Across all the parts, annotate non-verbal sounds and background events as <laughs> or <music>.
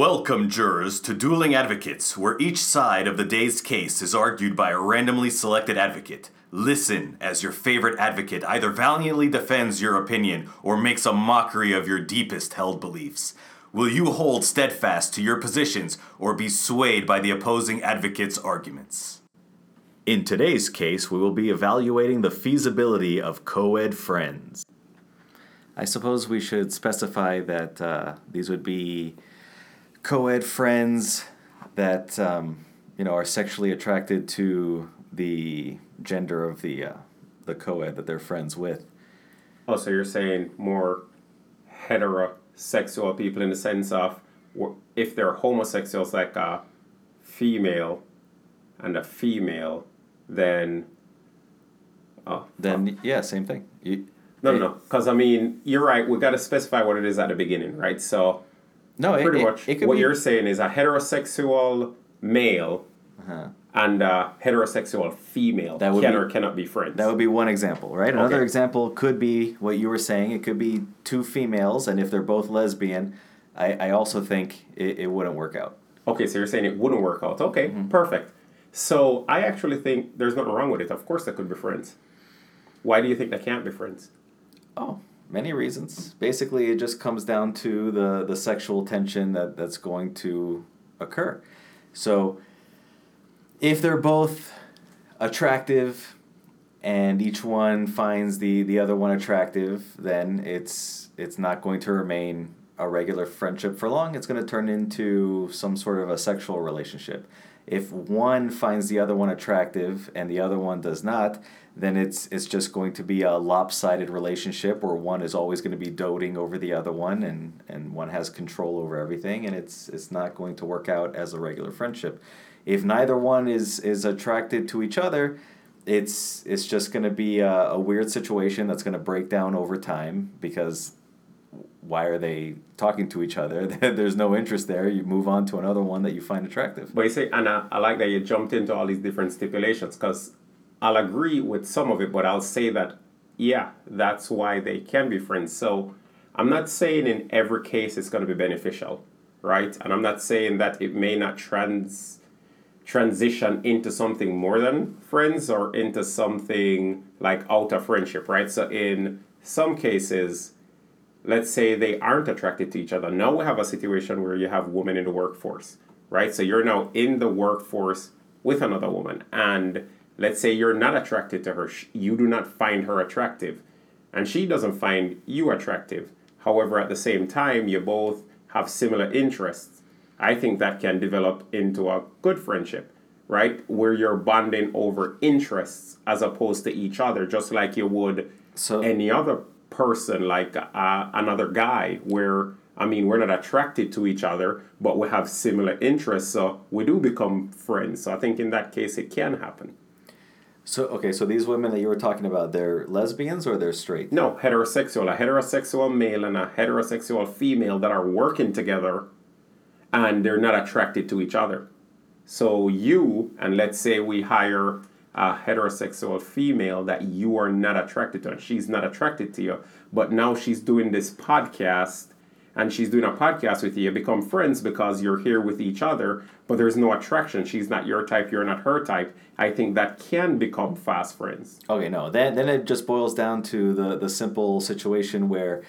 Welcome, jurors, to Dueling Advocates, where each side of the day's case is argued by a randomly selected advocate. Listen as your favorite advocate either valiantly defends your opinion or makes a mockery of your deepest held beliefs. Will you hold steadfast to your positions or be swayed by the opposing advocate's arguments? In today's case, we will be evaluating the feasibility of co ed friends. I suppose we should specify that uh, these would be co-ed friends that um, you know are sexually attracted to the gender of the uh, the co-ed that they're friends with. Oh, so you're saying more heterosexual people in the sense of if they're homosexuals, like a female and a female, then. Oh, then yeah, same thing. You, no, no, no. Because I mean, you're right. We got to specify what it is at the beginning, right? So no, it, pretty it, much. It, what be... you're saying is a heterosexual male uh-huh. and a heterosexual female that would can be, or cannot be friends. That would be one example, right? Another okay. example could be what you were saying. It could be two females, and if they're both lesbian, I, I also think it, it wouldn't work out. Okay, so you're saying it wouldn't work out. Okay, mm-hmm. perfect. So I actually think there's nothing wrong with it. Of course, they could be friends. Why do you think they can't be friends? Oh, many reasons. Basically, it just comes down to the, the sexual tension that, that's going to occur. So, if they're both attractive and each one finds the, the other one attractive, then it's it's not going to remain a regular friendship for long. It's going to turn into some sort of a sexual relationship. If one finds the other one attractive and the other one does not, then it's it's just going to be a lopsided relationship where one is always going to be doting over the other one and and one has control over everything and it's it's not going to work out as a regular friendship. If neither one is is attracted to each other it's it's just going to be a, a weird situation that's going to break down over time because why are they talking to each other? <laughs> There's no interest there. You move on to another one that you find attractive. But you say, and I, I like that you jumped into all these different stipulations because I'll agree with some of it, but I'll say that, yeah, that's why they can be friends. So I'm not saying in every case it's going to be beneficial, right? And I'm not saying that it may not trans transition into something more than friends or into something like out of friendship, right? So in some cases, let's say they aren't attracted to each other. Now we have a situation where you have women in the workforce, right? So you're now in the workforce with another woman and let's say you're not attracted to her, you do not find her attractive, and she doesn't find you attractive. However, at the same time, you both have similar interests. I think that can develop into a good friendship, right? Where you're bonding over interests as opposed to each other, just like you would so, any other person, like uh, another guy, where I mean, we're not attracted to each other, but we have similar interests, so we do become friends. So I think in that case, it can happen. So okay, so these women that you were talking about, they're lesbians or they're straight? No, heterosexual. A heterosexual male and a heterosexual female that are working together and they're not attracted to each other. So you, and let's say we hire a heterosexual female that you are not attracted to, and she's not attracted to you, but now she's doing this podcast and she's doing a podcast with you, become friends because you're here with each other, but there's no attraction. She's not your type, you're not her type. I think that can become fast friends. Okay, no, then then it just boils down to the the simple situation where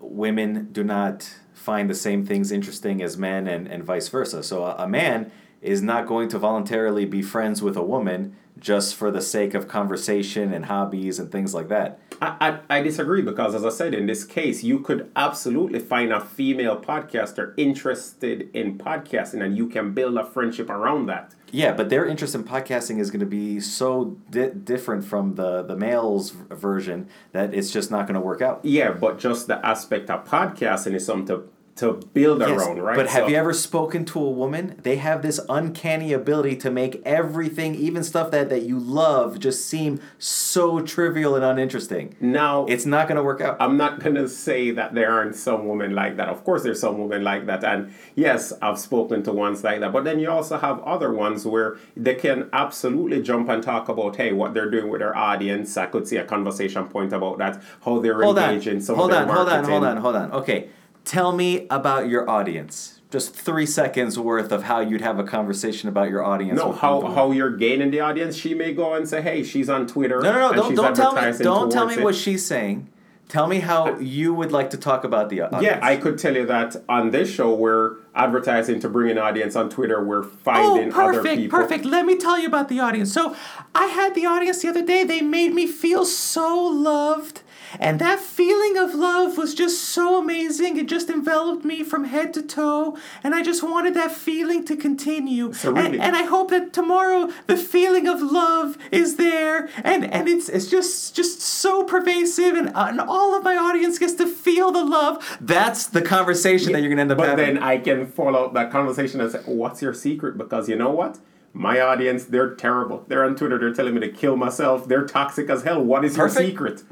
women do not find the same things interesting as men and, and vice versa. So a, a man is not going to voluntarily be friends with a woman just for the sake of conversation and hobbies and things like that. I, I, I, disagree because, as I said, in this case, you could absolutely find a female podcaster interested in podcasting and you can build a friendship around that. Yeah, but their interest in podcasting is going to be so di- different from the, the male's version that it's just not going to work out. Yeah, but just the aspect of podcasting is something to build our yes, own, right? But have so, you ever spoken to a woman? They have this uncanny ability to make everything, even stuff that, that you love, just seem so trivial and uninteresting. Now, it's not going to work out. I'm not going to say that there aren't some women like that. Of course, there's some women like that. And yes, I've spoken to ones like that. But then you also have other ones where they can absolutely jump and talk about, hey, what they're doing with their audience. I could see a conversation point about that, how they're hold engaging some hold of their on, marketing. Hold on, hold on, hold on, hold on. Okay tell me about your audience just three seconds worth of how you'd have a conversation about your audience. No, how, people. how you're gaining the audience. She may go and say, "Hey, she's on Twitter." No, no, no! Don't, don't tell me. Don't tell me it." what she's saying. Tell me how you would like to talk about the audience. Yeah, I could tell you that on this show we're advertising to bring an audience on Twitter. We're Oh, finding other perfect, people. perfect. Let me tell you about the audience. So, I had the audience the other day. They made me feel so loved. And that feeling of love was just so amazing. It just enveloped me from head to toe. And I just wanted that feeling to continue. So and, and I hope that tomorrow the feeling of love is there. And, and it's, it's just just so pervasive. And, uh, and all of my audience gets to feel the love. That's the conversation that you're gonna end up But having. then I can follow that conversation and say, "What's your secret?" Because you know what. My audience, they're terrible. They're on Twitter. They're telling me to kill myself. They're toxic as hell. What is Perfect. your secret?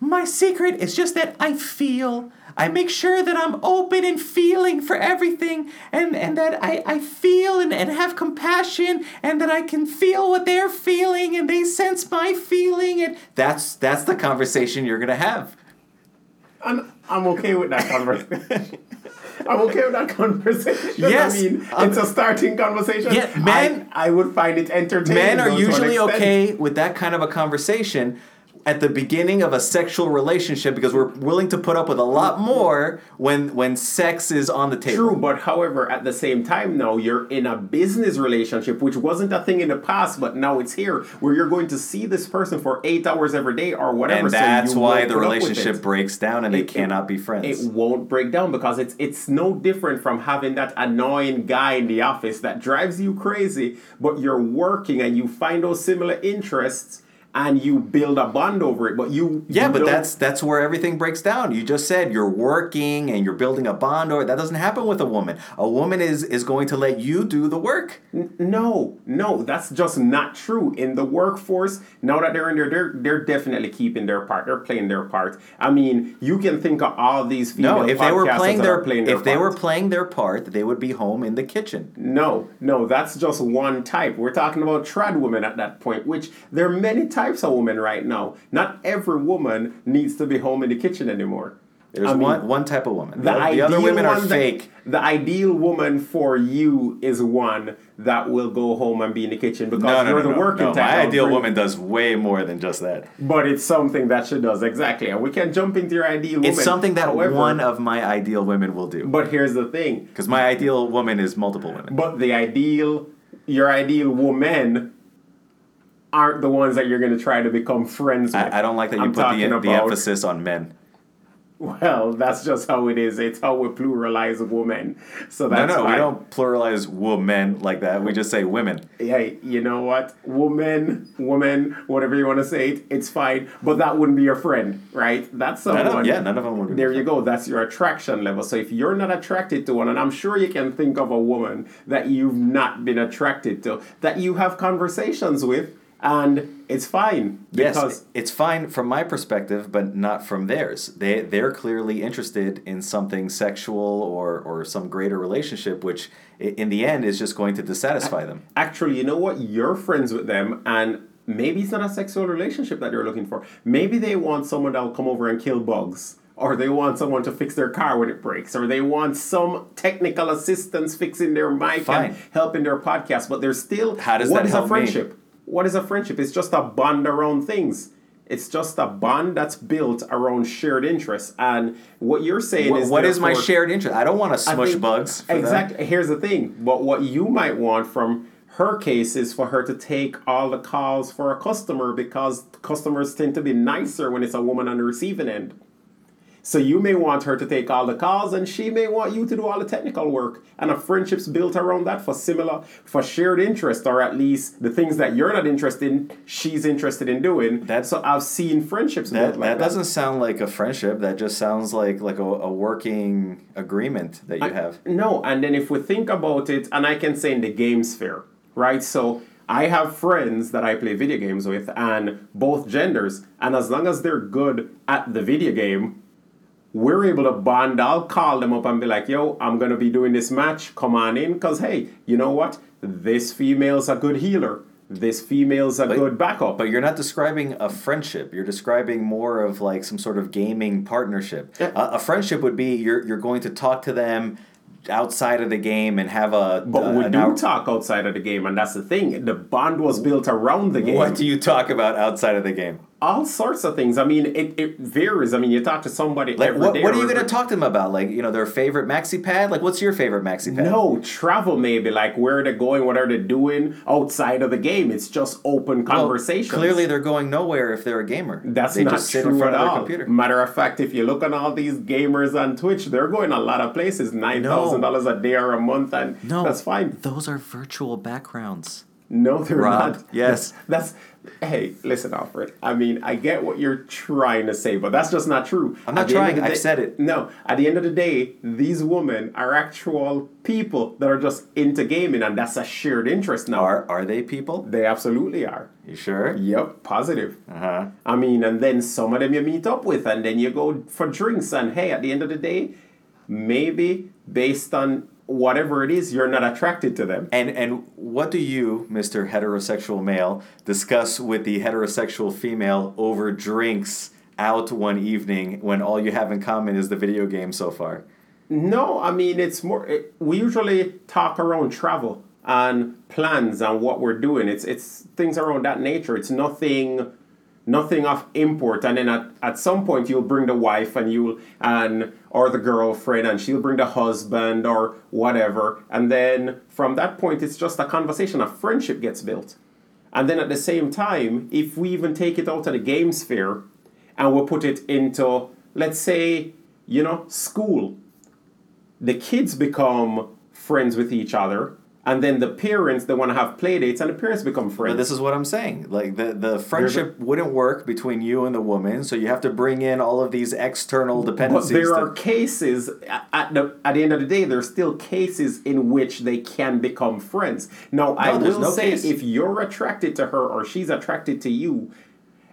My secret is just that I feel. I make sure that I'm open and feeling for everything and, and that I, I feel and, and have compassion and that I can feel what they're feeling and they sense my feeling and that's that's the conversation you're gonna have. I'm, I'm okay with that conversation. <laughs> I'm okay with that conversation. Yes, I mean, um, it's a starting conversation. Yeah, men- I, I would find it entertaining. Men are though, to an usually okay with that kind of a conversation at the beginning of a sexual relationship because we're willing to put up with a lot more when when sex is on the table. True, but however, at the same time, now you're in a business relationship, which wasn't a thing in the past, but now it's here, where you're going to see this person for eight hours every day or whatever. and so that's why the put up with relationship breaks down and they It- it- cannot be friends. It won't break down because it's it's no different from having that annoying guy in the office that drives you crazy, but you're working and you find those similar interests and you build a bond over it. But you yeah, you but that's that's where everything breaks down. You just said you're working and you're building a bond or that doesn't happen with a woman. A woman is is going to let you do the work. No, no, that's just not true. In the workforce, now that they're in there, they're they're definitely keeping their part. They're playing their part. I mean, you can think of all these female No, if they were playing their playing their if they were part. playing their part, they would be home in the kitchen. No, no, that's just one type. We're talking about trad women at that point, which there are many types of women right now. Not every woman needs to be home in the kitchen anymore. There's I mean, one one type of woman. The, The, the other women are one that- fake. the ideal woman for you is one that will go home and be in the kitchen because No, no, you're no, the working no. type. My ideal woman does way more than just that. But it's something that she does exactly, and we can jump into your ideal woman. It's something that However, one of my ideal women will do. But here's the thing: Because my ideal woman is multiple women. but the ideal, your ideal woman, aren't the ones that you're going to try to become friends with. I, I don't like that you I'm put the, talking the emphasis on men. Well, that's just how it is. It's how we pluralize women. So No, that's no, we don't pluralize women like that. We just say women. Hey, you know what? Woman, woman, whatever you want to say, it, it's fine. But that wouldn't be your friend, right? That's None someone. of, yeah, none of them would be. There you go. That's your attraction level. So if you're not attracted to one, and I'm sure you can think of a woman that you've not been attracted to, that you have conversations with, and it's fine Yes, because it's fine from my perspective, but not from theirs. They they're clearly interested in something sexual or or some greater relationship, which in the end is just going to dissatisfy them. actually, you know what? You're friends with them, and maybe it's not a sexual relationship that they're looking for. Maybe they want someone that'll come over and kill bugs. Or they want someone to fix their car when it breaks, or they want some technical assistance fixing their mic Fine. and helping their podcast. But there's still How does what that is help a me? What is a friendship? It's just a bond around things. It's just a bond that's built around shared interests. And what you're saying What, is what is my shared interest? I don't want to smush think- bugs. Them. Exactly. Here's the thing. But what you might want from her case is for her to take all the calls for a customer because customers tend to be nicer when it's a woman on the receiving end. So you may want her to take all the calls and she may want you to do all the technical work. And a friendship's built around that for similar, for shared interest, or at least the things that you're not interested in, she's interested in doing. That's- so I've seen friendships That, like that doesn't sound like a friendship. That just sounds like like a, a working agreement that you I- have. No, and then if we think about it, and I can say in the game sphere, right? So I have friends that I play video games with, and both genders, and as long as they're good at the video game, we're able to bond. I'll call them up and be like, yo, I'm going to be doing this match. Come on in. Because, hey, you know what? This female's a good healer. This female's a good backup. But you're not describing a friendship. You're describing more of like some sort of gaming partnership. Yeah. A, a friendship would be you're you're going to talk to them outside of the game and have a. But a- we do out- talk outside of the game, and that's the thing. The bond was built around the game. What do you talk about outside of the game? All sorts of things. I mean, it, it varies. I mean, you talk to somebody Like, every what, day what are you going to talk to them about? Like, you know, their favorite maxi pad? Like, what's your favorite maxi pad? No, travel maybe. Like, where are they're going, what are they doing outside of the game? It's just open Well, clearly, they're going nowhere if they're a gamer. That's they not true in front at all. computer. Matter of fact, if you look on all these gamers on Twitch, they're going a lot of places. Nine thousand dollars a day or a month, and No, that's fine. Those are virtual backgrounds. No, they're Rob, not. yes. <laughs> That's hey, listen, Alfred. I mean, I get what you're trying to say, but that's just not true. I'm not At the end of trying, the I've said it. No, at the end of the day, these women are actual people that are just into gaming, and that's a shared interest now. Are are they people? They absolutely are. You sure? Yep, positive. Uh huh. I mean, and then some of them you meet up with, and then you go for drinks. And hey, at the end of the day, maybe based on whatever it is, you're not attracted to them. And and what do you, Mister Heterosexual Male, discuss with the heterosexual female over drinks out one evening when all you have in common is the video game so far? No, I mean it's more. It, we usually talk around travel and plans and what we're doing. It's it's things around that nature. It's nothing, nothing of import. And then at, at some point you'll bring the wife and you'll and or the girlfriend and she'll bring the husband or whatever. And then from that point it's just a conversation. A friendship gets built. And then at the same time, if we even take it out of the game sphere and we put it into, let's say, you know, school, the kids become friends with each other, and then the parents they want to have play dates, and the parents become friends. But this is what I'm saying. Like the the friendship wouldn't work between you and the woman, so you have to bring in all of these external but dependencies. there to- are cases at- the at the end of the day. There's still cases in which they can become friends. Now, I No, there's will no say, case. if you're attracted to her or she's attracted to you,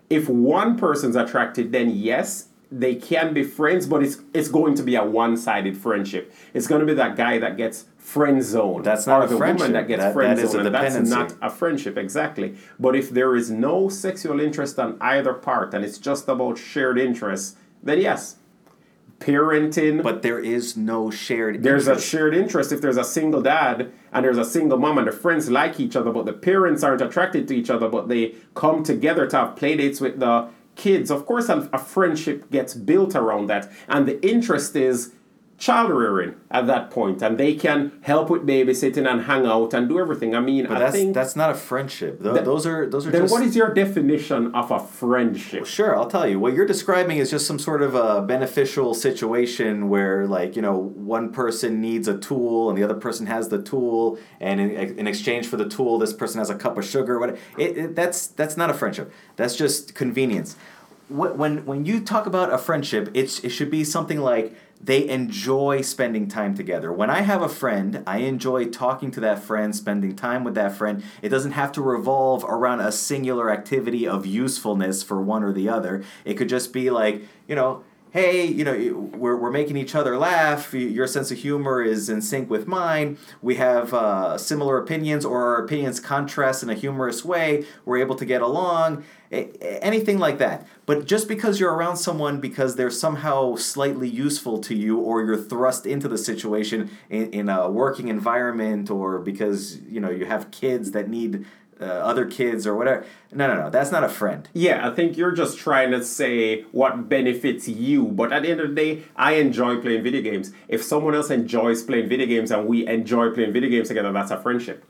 if one person's attracted, then yes, they can be friends, but it's it's going to be a one-sided friendship. It's going to be that guy that gets friend zone. That's not or a the friendship. woman that gets That- friend that is a zone, and that's not a friendship exactly. But if there is no sexual interest on either part and it's just about shared interests, then yes, parenting. but there is no shared. There's a shared interest if there's a single dad and there's a single mom and the friends like each other, but the parents aren't attracted to each other, but they come together to have play dates with the kids. Of course, a, a friendship gets built around that, and the interest is child rearing at that point, and they can help with babysitting and hang out and do everything. I mean, But I that's think. that's not a friendship. Tho- That- those are those are then just. what is your definition of a friendship? Sure, I'll tell you. What you're describing is just some sort of a beneficial situation where, like, you know, one person needs a tool and the other person has the tool, and in, in exchange for the tool, this person has a cup of sugar. What it, it, that's that's not a friendship. That's just convenience. When when you talk about a friendship, it's it should be something like they enjoy spending time together. When I have a friend, I enjoy talking to that friend, spending time with that friend. It doesn't have to revolve around a singular activity of usefulness for one or the other. It could just be like, you know, hey, you know, we're, we're making each other laugh. Your sense of humor is in sync with mine. We have uh, similar opinions, or our opinions contrast in a humorous way. We're able to get along. Anything like that. But just because you're around someone because they're somehow slightly useful to you, or you're thrust into the situation in, in a working environment, or because you know you have kids that need uh, other kids or whatever. No, no, no. That's not a friend. Yeah, I think you're just trying to say what benefits you. But at the end of the day, I enjoy playing video games. If someone else enjoys playing video games and we enjoy playing video games together, that's a friendship.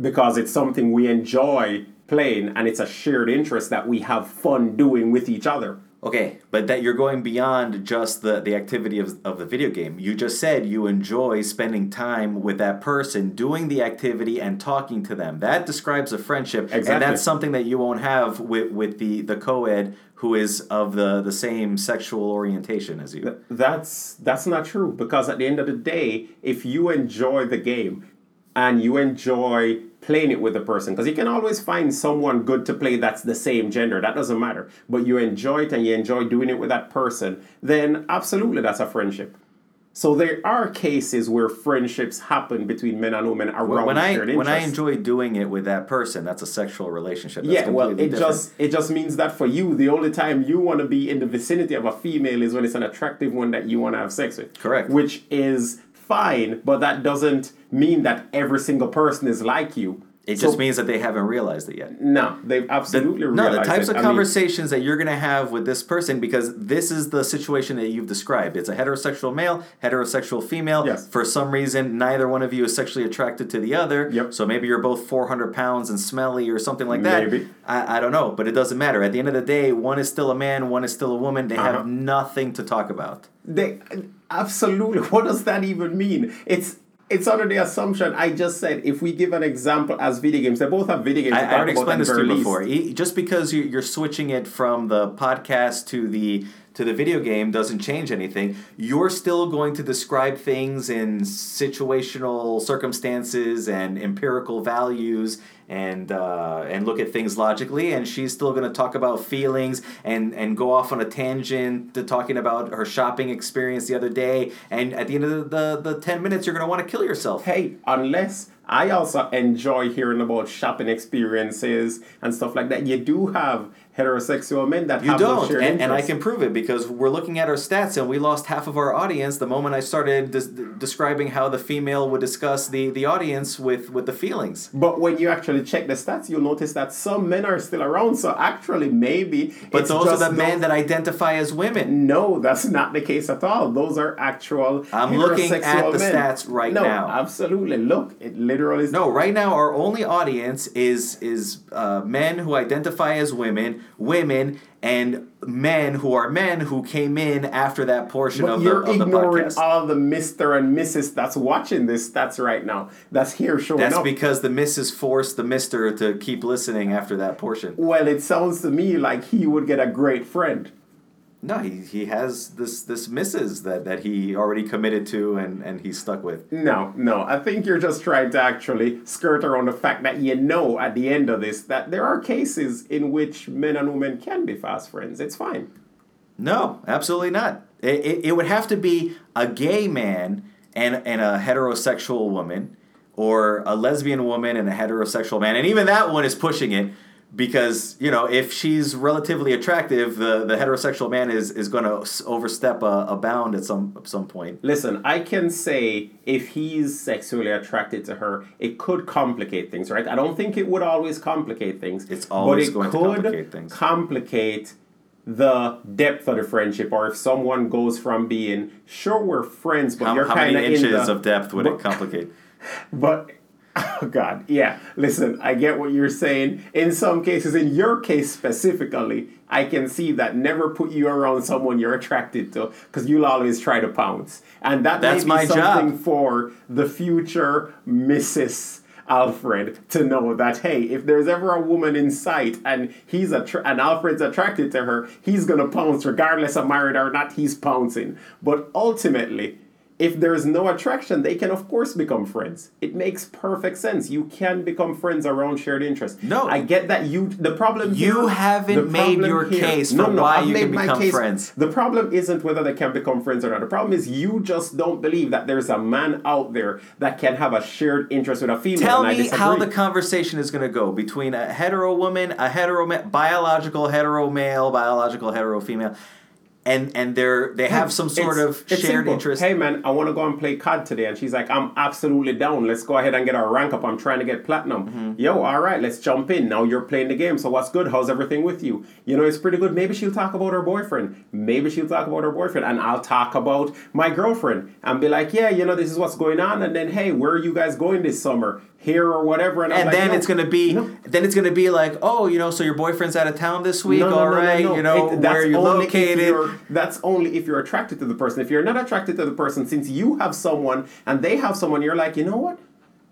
Because it's something we enjoy playing and it's a shared interest that we have fun doing with each other. Okay, but that you're going beyond just the, the activity of, of the video game. You just said you enjoy spending time with that person, doing the activity and talking to them. That describes a friendship. And that's something that you won't have with, with the, the co-ed who is of the, the same sexual orientation as you. That's that's not true because at the end of the day, if you enjoy the game and you enjoy playing it with a person, because you can always find someone good to play that's the same gender, that doesn't matter. But you enjoy it and you enjoy doing it with that person, then absolutely that's a friendship. So there are cases where friendships happen between men and women around When I shared when I enjoy doing it with that person, that's a sexual relationship. That's yeah, well, it different. just it just means that for you, the only time you want to be in the vicinity of a female is when it's an attractive one that you want to have sex with. Correct. Which is fine, but that doesn't mean that every single person is like you. It So- just means that they haven't realized it yet. no, they've absolutely no, the types it. of I mean, conversations that you're going to have with this person because this is the situation that you've described. It's a heterosexual male, heterosexual female. Yes. For some reason, neither one of you is sexually attracted to the other. Yep. So maybe you're both 400 pounds and smelly or something like that. Maybe. I, I don't know, but it doesn't matter. At the end of the day, one is still a man, one is still a woman. They Uh-huh. have nothing to talk about. They absolutely. <laughs> What does that even mean? It's it's under the assumption I just said if we give an example as video games, they both have video games. I, I already explained this to you before. Just because you're switching it from the podcast to the to the video game doesn't change anything. You're still going to describe things in situational circumstances and empirical values and uh, and look at things logically. And she's still going to talk about feelings and and go off on a tangent to talking about her shopping experience the other day. And at the end of the the, the ten minutes, you're going to want to kill yourself. Hey, unless I also enjoy hearing about shopping experiences and stuff like that. You do have heterosexual men that You have those don't, shared and, and I can prove it because we're looking at our stats, and we lost half of our audience the moment I started des- describing how the female would discuss the, the audience with, with the feelings. But when you actually check the stats, you'll notice that some men are still around. So actually, maybe. But it's those are the men that identify as women. No, that's not the case at all. Those are actual. I'm looking at the men. stats right no, now. absolutely. Look, it No, right now our only audience is is uh, men who identify as women, women, and men who are men who came in after that portion But of the, you're the ignoring all the Mister and Mrs. that's watching this That's right now. That's here showing That's up. because the missus forced the mister to keep listening after that portion. well, it sounds to me like he would get a great friend. No, he, he has this this misses that, that he already committed to and, and he's stuck with. No, no. I think you're just trying to actually skirt around the fact that you know at the end of this that there are cases in which men and women can be fast friends. It's fine. No, absolutely not. It, it, it would have to be a gay man and, and a heterosexual woman, or a lesbian woman and a heterosexual man. And even that one is pushing it because, you know, if she's relatively attractive, the, the heterosexual man is, is going to overstep a, a bound at some, some point. Listen, I can say if he's sexually attracted to her, it could complicate things, right? I don't think it would always complicate things. It's always but it going to complicate things. complicate the depth of the friendship, or if someone goes from being sure we're friends, but How, you're kind many of in inches the, of depth would it complicate? <laughs> But oh god, yeah. Listen, I get what you're saying. In some cases, in your case specifically, I can see that never put you around someone you're attracted to because you'll always try to pounce, and that That's may my be something job. for the future Mrs. Alfred to know that hey, if there's ever a woman in sight and he's attra- and Alfred's attracted to her, he's gonna pounce regardless of married or not. He's pouncing, but ultimately if there's no attraction, they can of course become friends. It makes perfect sense. You can become friends around shared interests. No. I get that you. The problem You here- haven't made your here- case for why you can my become friends. The problem isn't whether they can become friends or not. The problem is you just don't believe that there's a man out there that can have a shared interest with a female. Tell me how the conversation is going to go between a hetero woman, a hetero ma- biological hetero male, biological hetero female, and and they're they have some sort It's- of it's shared simple. interest. Hey man, I want to go and play COD today, and she's like, "I'm absolutely down. Let's go ahead and get our rank up. I'm trying to get platinum." Mm-hmm. Yo, all right, let's jump in. Now you're playing the game. So what's good? How's everything with you? You know, it's pretty good. Maybe she'll talk about her boyfriend. Maybe she'll talk about her boyfriend, and I'll talk about my girlfriend and be like, "Yeah, you know, this is what's going on." And then, hey, where are you guys going this summer? Here or whatever. And, and like, then "No, it's gonna be no." then it's gonna be like oh you know so your boyfriend's out of town this week all right you know It- where you're located you're- that's only if you're attracted to the person. If you're not attracted to the person, since you have someone and they have someone, you're like, you know what?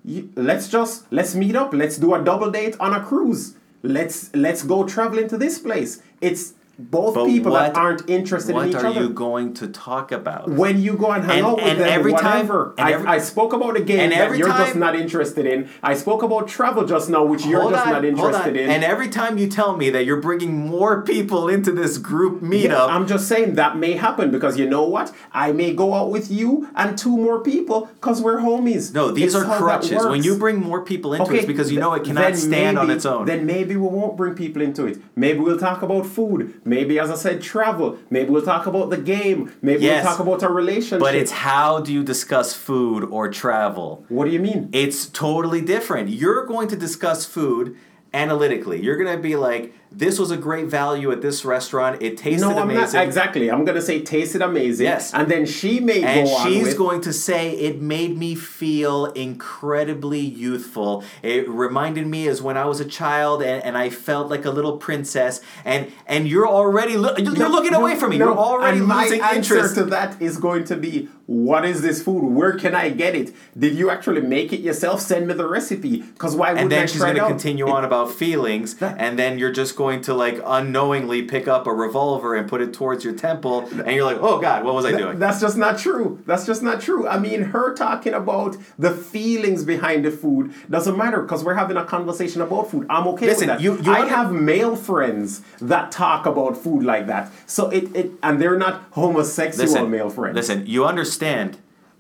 You, let's just let's meet up. Let's do a double date on a cruise. Let's let's go traveling to this place. It's both But people what- that aren't interested in each other. What are you going to talk about when you go and hang And- out with and them, every time- whatever. and I, every- I spoke about a game and that you're just not interested in. I spoke about travel just now, which you're just on, not interested in. And every time you tell me that you're bringing more people into this group meetup, Yeah, I'm just saying that may happen because you know what? I may go out with you and two more people because we're homies. no, these It's are crutches. When you bring more people into it, it's because you know it cannot stand on its own. Then maybe we won't bring people into it. Maybe we'll talk about food. Maybe, as I said, travel. Maybe we'll talk about the game. Maybe Yes. we'll talk about our relationship. But it's how do you discuss food or travel? what do you mean? It's totally different. You're going to discuss food analytically. You're going to be like, this was a great value at this restaurant. It tasted No, I'm amazing. not exactly. I'm gonna say tasted amazing. Yes. and then she may and go on she's with, going to say it made me feel incredibly youthful. It reminded me as when I was a child and, and I felt like a little princess. And and you're already lo- you're No, looking no, away from me. You're already and my losing answer interest. to that is going to be, what is this food? Where can I get it? Did you actually make it yourself? Send me the recipe. Because why would I try it? and then she's going to continue on about feelings, and then you're just going to like unknowingly pick up a revolver and put it towards your temple, and you're like, oh God, what was I doing? That's just not true. That's just not true. I mean, her talking about the feelings behind the food doesn't matter because we're having a conversation about food. I'm okay Listen, with that. you- you I have male friends that talk about food like that. So it, it and they're not homosexual listen, male friends. Listen, you understand,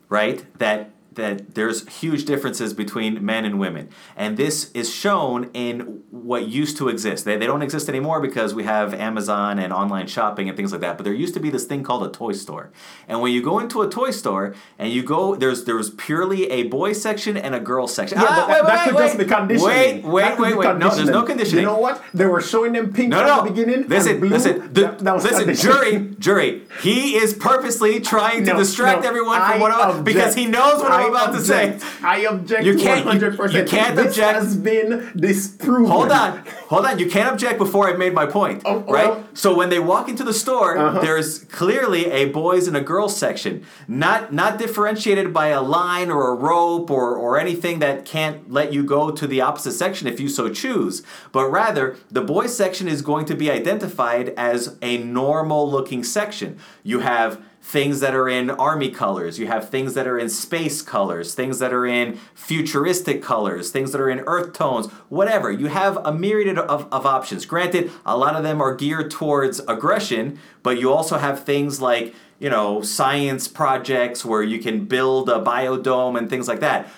right? That that there's huge differences between men and women, and this is shown in what used to exist. They, they don't exist anymore because we have Amazon and online shopping and things like that. But there used to be this thing called a toy store, and when you go into a toy store and you go, there's there's purely a boy section and a girl section. Yeah, Ah, that, wait, that wait, could wait, just be conditioning. Wait, wait, wait, wait. No, there's no conditioning. You know what? They were showing them pink No, at the beginning. listen, blue. listen, the- That- that was listen, jury, jury. He is purposely trying to <laughs> distract no, everyone from I what I'm, because he knows what I'm About to say. I object. You can't- you- 100%. you can't this object. has been disproven. Hold on, hold on. You can't object before I've made my point, Oh, right? well- So when they walk into the store, Uh-huh. there's clearly a boys and a girls section, not not differentiated by a line or a rope or or anything that can't let you go to the opposite section if you so choose. But rather, the boys section is going to be identified as a normal looking section. You have things that are in army colors, you have things that are in space colors, things that are in futuristic colors, things that are in earth tones, whatever. You have a myriad of, of options. Granted, a lot of them are geared towards aggression, but you also have things like, you know, science projects where you can build a biodome and things like that.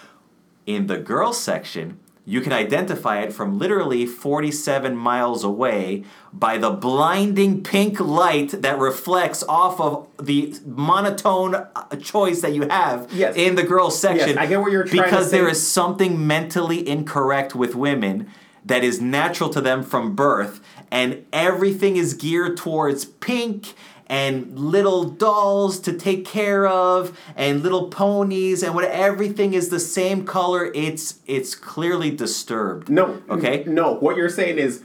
In the girls section, you can identify it from literally 47 miles away by the blinding pink light that reflects off of the monotone uh, choice that you have Yes. in the girls section. Yes, I get what you're trying to Because there is something mentally incorrect with women that is natural to them from birth, and everything is geared towards pink and little dolls to take care of and little ponies and what everything is the same color it's it's clearly disturbed No. okay No. What you're saying is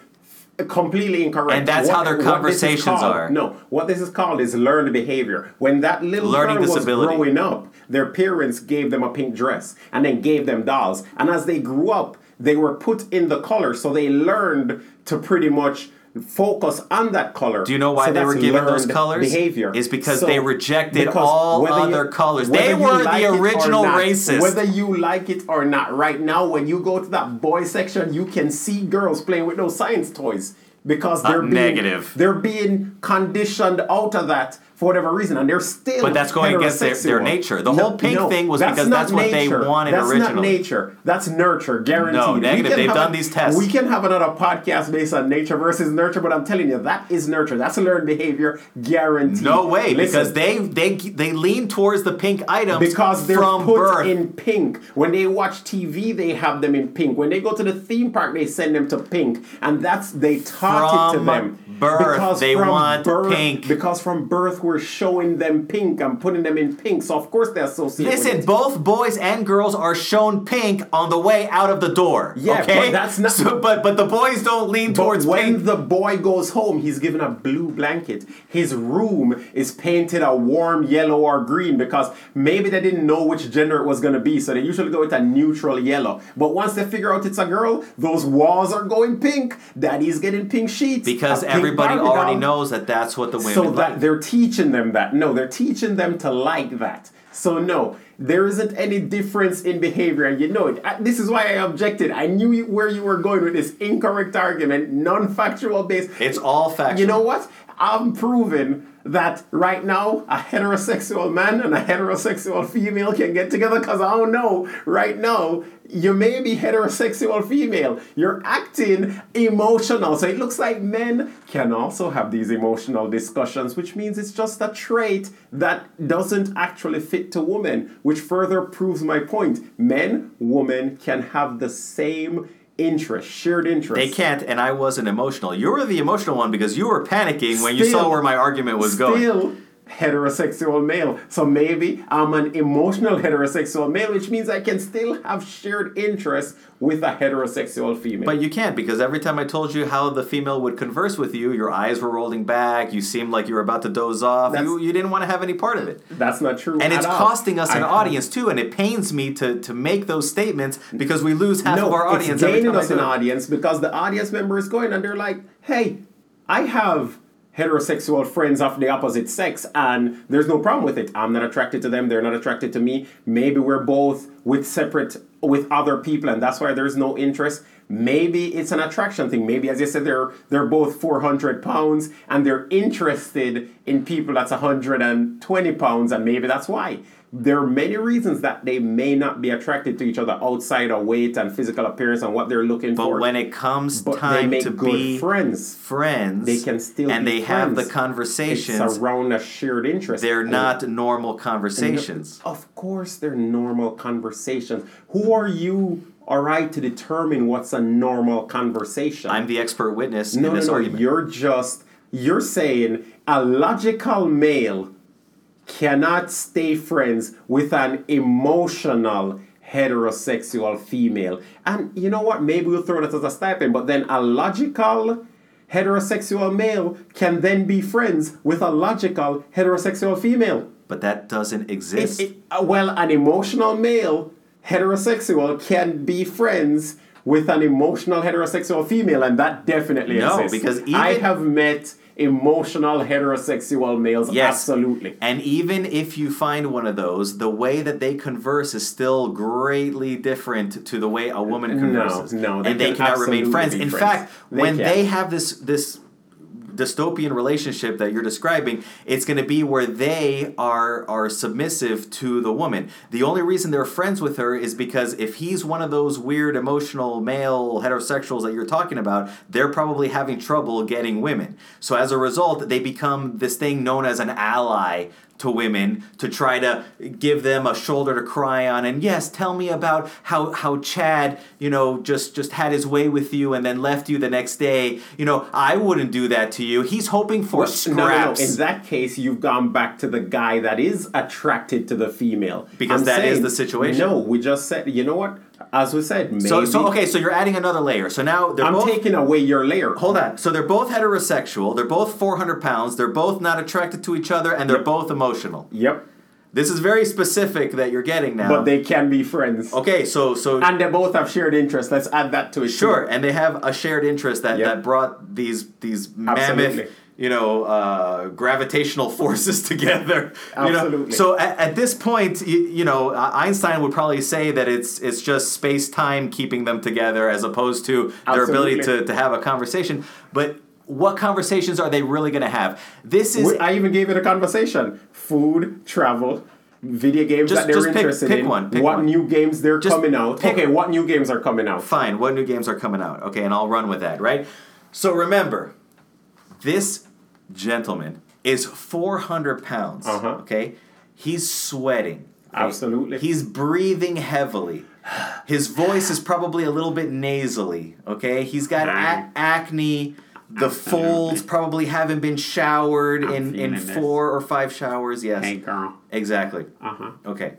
completely incorrect. And that's how their what this is conversations called- are. No. What this is called is learned behavior. When that little Learning girl disability. was growing up, their parents gave them a pink dress and then gave them dolls. And as they grew up, they were put in the color, so they learned to pretty much focus on that color. Do you know why So they were given those colors? Behavior Is because So- they rejected because all whether you- other colors. They were the like or original not, racists. Whether you like it or not, right now when you go to that boy section, you can see girls playing with those science toys because they're being, Uh, negative. They're being conditioned out of that for whatever reason, and they're still. But that's going against their- their nature. The whole pink thing was because not that's what they wanted that's originally. not nature. That's nurture, guaranteed. We negative. They've done a- these tests. We can have another podcast based on nature versus nurture, but I'm telling you, that is nurture. That's a learned behavior, guaranteed. no way Listen, because they they they lean towards the pink items because they're from put birth in pink. When they watch TV, they have them in pink. When they go to the theme park, they send them to pink, and that's they taught it to them. birth, they from want pink. Because from birth, we're showing them pink and putting them in pink. So of course they associate. with Listen, both boys and girls are shown pink on the way out of the door. Yeah, okay? but that's not- So, but but the boys don't lean towards when pink. the boy goes home, he's given a blue blanket. His room is painted a warm yellow or green because maybe they didn't know which gender it was going to be, so they usually go with a neutral yellow. But once they figure out it's a girl, those walls are going pink. Daddy's getting pink sheets because everybody already knows that that's what the women So that like. they're teaching them that. No, they're teaching them to like that. So no, there isn't any difference in behavior, and you know This is why I objected. I knew where you were going with this incorrect argument, non-factual based. It's all factual. You know what? I'm proven that right now a heterosexual man and a heterosexual female can get together? Because I don't know. Right now, you may be heterosexual female. You're acting emotional. So it looks like men can also have these emotional discussions, which means it's just a trait that doesn't actually fit to women, which further proves my point. Men, women can have the same interest, shared interest. They can't, and I wasn't emotional. You were the emotional one because you were panicking when you saw where my argument was going. Heterosexual male. So maybe I'm an emotional heterosexual male, which means I can still have shared interests with a heterosexual female. But you can't because every time I told you how the female would converse with you, your eyes were rolling back. You seemed like you were about to doze off. That's- You, you didn't want to have any part of it. that's not true. And it's all. costing us I an audience too, and it pains me to, to make those statements because we lose half no, of our audience it's gaining us an it. audience because the audience member is going and they're like, hey, I have heterosexual friends of the opposite sex and there's no problem with it. I'm not attracted to them, they're not attracted to me. Maybe we're both with separate with other people and that's why there's no interest. Maybe it's an attraction thing. Maybe as you said they're they're both 400 pounds and they're interested in people that's 120 pounds and maybe that's why. There are many reasons that they may not be attracted to each other outside of weight and physical appearance and what they're looking But for. But when it comes But time to be friends. friends, They can still and be they have the friends. conversations. It's around a shared interest. they're And- not normal conversations. Of course, they're normal conversations. Who are you, all right, to determine what's a normal conversation? I'm the expert witness no, in this no, no. argument. You're just you're saying a logical male cannot stay friends with an emotional heterosexual female. And you know what? Maybe we'll throw that as a stipend, but then a logical heterosexual male can then be friends with a logical heterosexual female. but that doesn't exist. it, uh, well, an emotional male heterosexual can be friends with an emotional heterosexual female, and that definitely No, exists. because I have met emotional heterosexual males. Yes. Absolutely. And even if you find one of those, the way that they converse is still greatly different to the way a woman converses. no, they and they can cannot remain absolutely friends. In friends. fact, They when can. they have this this dystopian relationship that you're describing, it's going to be where they are are submissive to the woman. The only reason they're friends with her is because if he's one of those weird emotional male heterosexuals that you're talking about, they're probably having trouble getting women. So as a result, they become this thing known as an ally to women to try to give them a shoulder to cry on and yes tell me about how how Chad you know just just had his way with you and then left you the next day you know I wouldn't do that to you he's hoping for Well, scraps No, no. In that case, you've gone back to the guy that is attracted to the female. Because that is the situation. No, we just said, you know what? As we said, maybe. so so okay so you're adding another layer so now they're I'm both taking away your layer. Hold on. So they're both heterosexual. They're both 400 pounds. They're both not attracted to each other, and they're Yep. both emotional. Yep. This is very specific that you're getting now. But they can be friends. okay, so so And they both have shared interests. Let's add that to it. too. Sure, and they have a shared interest that, Yep. that brought these these Absolutely. mammoth, you know, uh, gravitational <laughs> forces <laughs> together. You know? Absolutely. So at, at this point, you, you know, Einstein would probably say that it's it's just space time keeping them together, as opposed to their ability to, to have a conversation. But what conversations are they really going to have? This is I even gave it a conversation. Food, travel, video games Just- that they're pick- interested pick in. one, what one. new games they're Just coming out. okay, what new games are coming out? fine. What new games are coming out? Okay, and I'll run with that. Right. So remember, this gentleman is 400 pounds. Uh-huh. Okay, he's sweating. Absolutely. He's breathing heavily. His voice is probably a little bit nasally. Okay, he's got a- acne. The folds probably haven't been showered in, in this. four or five showers. Yes, girl. exactly. Uh huh. Okay.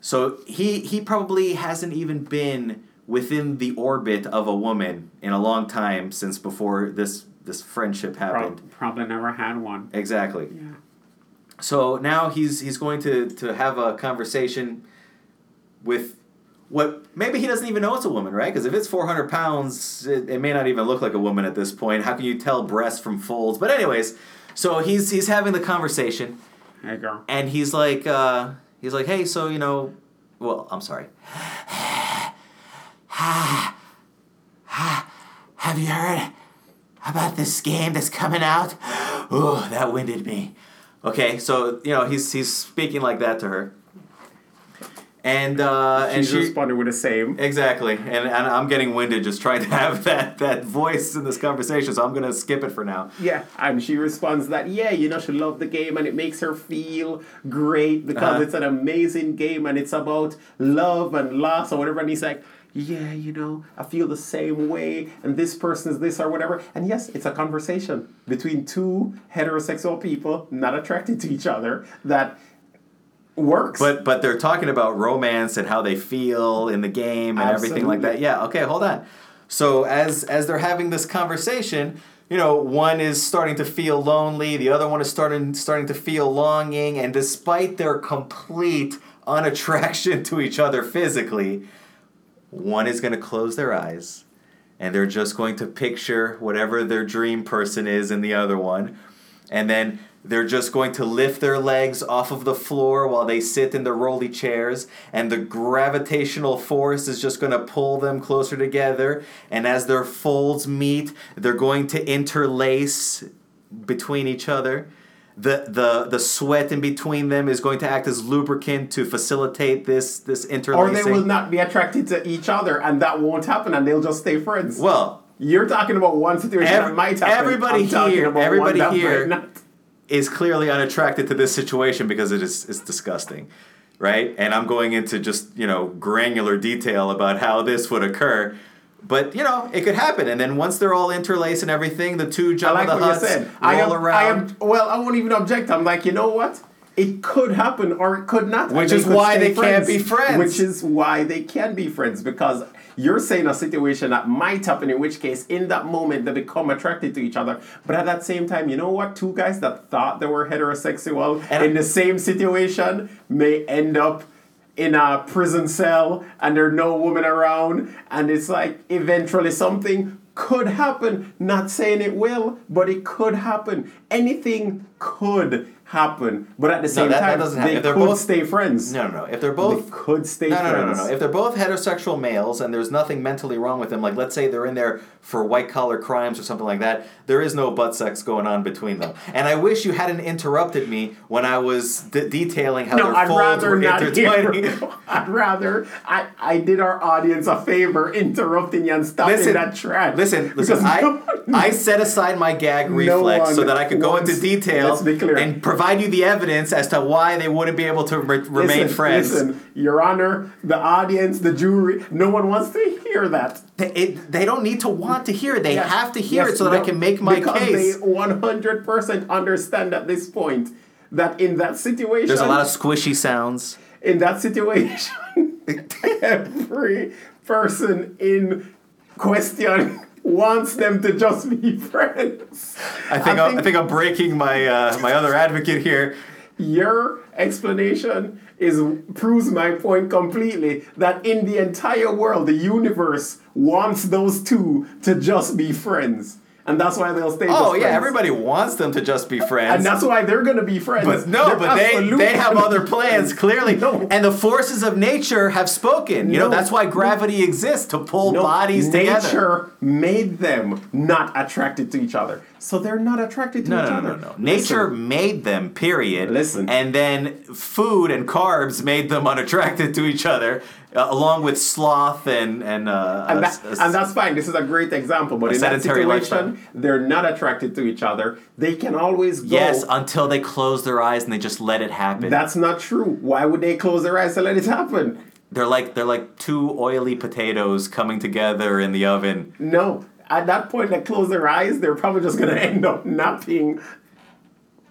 So he he probably hasn't even been within the orbit of a woman in a long time since before this this friendship happened. probably never had one. Exactly. Yeah. So now he's he's going to to have a conversation with what maybe he doesn't even know it's a woman, right? Because if it's 400 pounds, it, it may not even look like a woman at this point. How can you tell breasts from folds? But anyways, so he's he's having the conversation Hey, girl. and he's like uh, he's like hey so you know well i'm sorry <sighs> <sighs> <sighs> have you heard about this game that's coming out Ooh, that winded me Okay, so you know he's he's speaking like that to her, and uh, and she responding with the same. exactly, and, and I'm getting winded just trying to have that that voice in this conversation, so I'm gonna skip it for now. Yeah, and she responds that yeah, you know, she loved the game and it makes her feel great because Uh-huh. it's an amazing game and it's about love and loss or whatever. And he's like, yeah, you know, I feel the same way, and this person is this or whatever. And yes, it's a conversation between two heterosexual people not attracted to each other that works. But but they're talking about romance and how they feel in the game and everything like that. Yeah, okay, hold on. So as as they're having this conversation, you know, one is starting to feel lonely, the other one is starting starting to feel longing, and despite their complete unattraction <laughs> to each other physically, one is going to close their eyes and they're just going to picture whatever their dream person is in the other one. And then they're just going to lift their legs off of the floor while they sit in the rolly chairs. And the gravitational force is just going to pull them closer together. And as their folds meet, they're going to interlace between each other. The, the, the sweat in between them is going to act as lubricant to facilitate this, this or they will not be attracted to each other, and that won't happen, and they'll just stay friends. well, You're talking about one situation Every- that might happen. everybody I'm here- everybody here- is clearly unattracted to this situation because it is it's disgusting, right? And I'm going into just you know granular detail about how this would occur, but you know it could happen. And then once they're all interlaced and everything, the two I Jabba like the what you said. I am, around. I am. Well, I won't even object. I'm like, you know what? It could happen or it could not. Which is why they can't be friends. Which is why they can be friends because you're saying a situation that might happen, in which case, in that moment, they become attracted to each other. But at that same time, you know what? Two guys that thought they were heterosexual And in the same situation may end up in a prison cell and there's no woman around. And it's like eventually something could happen. Not saying it will but it could happen. Anything could happen but at the same that- that time doesn't they If they're could both- stay friends no, no, no. If they're they both could stay no, no, no, friends no, no. If they're both heterosexual males and there's nothing mentally wrong with them, like let's say they're in there for white collar crimes or something like that, there is no butt sex going on between them. And I wish you hadn't interrupted me when I was d- detailing how no, their I'd folds rather were not intertwining. <laughs> I'd rather I, I did our audience a favor interrupting you and stopping Listen, that track. listen, listen. I, <laughs> no- I set aside my gag No reflex so that I could go into detail and provide you the evidence as to why they wouldn't be able to re- remain listen, friends. Listen, Your Honor, the audience, the jury, no one wants to hear that. They, it, they don't need to want to hear it. They Yes, have to hear yes, it so that I can make my because case. they 100% understand at this point that in that situation, There's a lot of squishy sounds. in that situation, <laughs> every person in question wants them to just be <laughs> friends. I think, I, I think I'm breaking my uh, my other advocate here. your explanation is proves my point completely that in the entire world the universe wants those two to just be friends and that's why they'll stay Oh yeah, friends. everybody wants them to just be friends. and that's why they're gonna be friends but no, They're but they they have other plans clearly, No. and the forces of nature have spoken. You know that's why gravity exists to pull No, bodies nature together. Nature made them not attracted to each other so they're not attracted to No, each no, other no, no, no. Nature Listen, made them. Period. Listen. And then food and carbs made them <laughs> unattracted to each other, uh, along with sloth and and uh, and, that, a- and that's fine. This is a great example, but in that situation, lifestyle. they're not attracted to each other. They can always go. yes, until they close their eyes and they just let it happen. That's not true. Why would they close their eyes to let it happen? They're like they're like two oily potatoes coming together in the oven. No. At that point, they close their eyes. They're probably just going <laughs> to end up napping.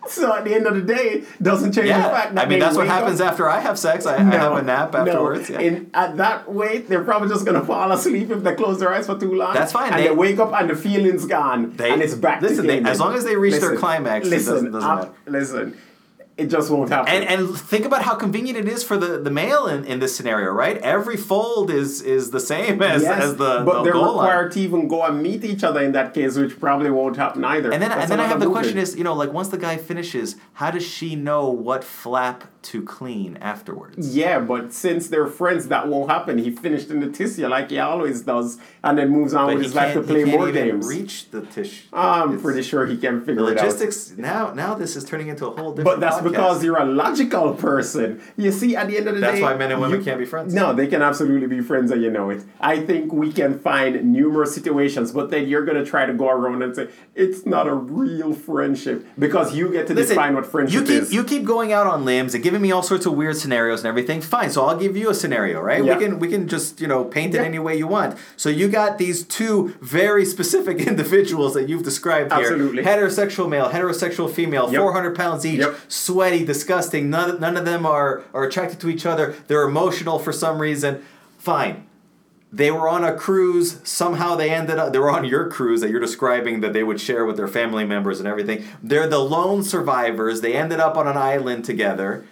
So at the end of the day, doesn't change the fact that I mean that's what wake up- happens after I have sex. I, I have a nap no. afterwards. Yeah. In, at that weight, they're probably just gonna fall asleep if they close their eyes for too long. That's fine. And They- they, wake up and the feeling's gone, They- and it's back. listen, to they- as long as they reach their climax, it listen, doesn't- doesn't uh, listen, it just won't happen. and and think about how convenient it is for the, the male in, in this scenario, right? Every fold is is the same as, yes, as the, but the they're goal line. required to even go and meet each other in that case, which probably won't happen either. And then, That's and then I have the question is, you know, like once the guy finishes, how does she know what flap to clean afterwards. Yeah, but since they're friends, that won't happen. He finished in the tissue like he always does, and then moves on But with his life to play can't more even games. reach the tissue. I'm It's- pretty sure he can The figure it out. logistics now now this is turning into a whole different. But that's. Because you're a logical person. You see, at the end of the That's day, That's why men and women you- can't be friends. No, they can absolutely be friends, and you know it. I think we can find numerous situations, but then you're gonna try to go around and say it's not a real friendship because you get to Listen, define what friendship you keep is. you keep going out on limbs and giving me all sorts of weird scenarios and everything. Fine, so I'll give you a scenario, right? Yeah. We can we can just you know paint it Yeah. any way you want. So you got these two very specific <laughs> individuals that you've described here: Absolutely. heterosexual male, heterosexual female, Yep. four hundred pounds each, Yep. Sweaty, disgusting. None none of them are are attracted to each other. They're emotional for some reason. Fine. They were on a cruise. Somehow they ended up. They were on your cruise that you're describing that they would share with their family members and everything. They're the lone survivors. They ended up on an island together.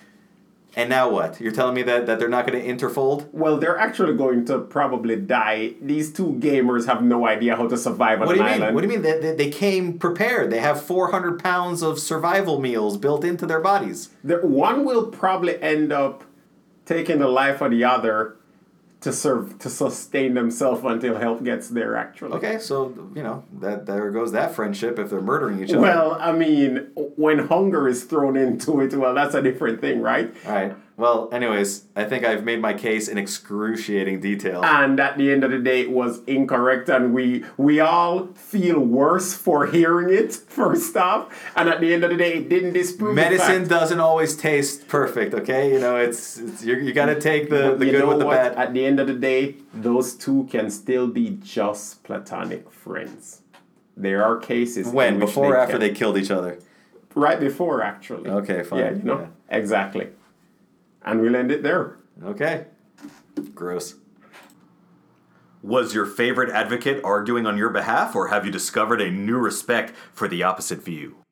And now what? You're telling me that, that they're not going to interfold? well, they're actually going to probably die. These two gamers have no idea how to survive on What do an you mean? island. What do you mean? They, they, they came prepared. They have 400 pounds of survival meals built into their bodies. The, one will probably end up taking the life of the other to serve to sustain themselves until help gets there. Actually, Okay, so you know that there goes that friendship if they're murdering each other. Well, I mean, when hunger is thrown into it, well, that's a different thing, right? all right. Well, anyways, I think I've made my case in excruciating detail. And at the end of the day, it was incorrect, and we we all feel worse for hearing it. <laughs> First off, and at the end of the day, it didn't disprove Medicine doesn't always taste perfect, okay? You know, it's, it's you, you got to take the, the you good with the what? bad. At the end of the day, those two can still be just platonic friends. There are cases when before or after can- they killed each other? right before actually. Okay, fine. Yeah, you know Yeah. exactly. And we'll end it there. Okay. Gross. Was your favorite advocate arguing on your behalf, or have you discovered a new respect for the opposite view?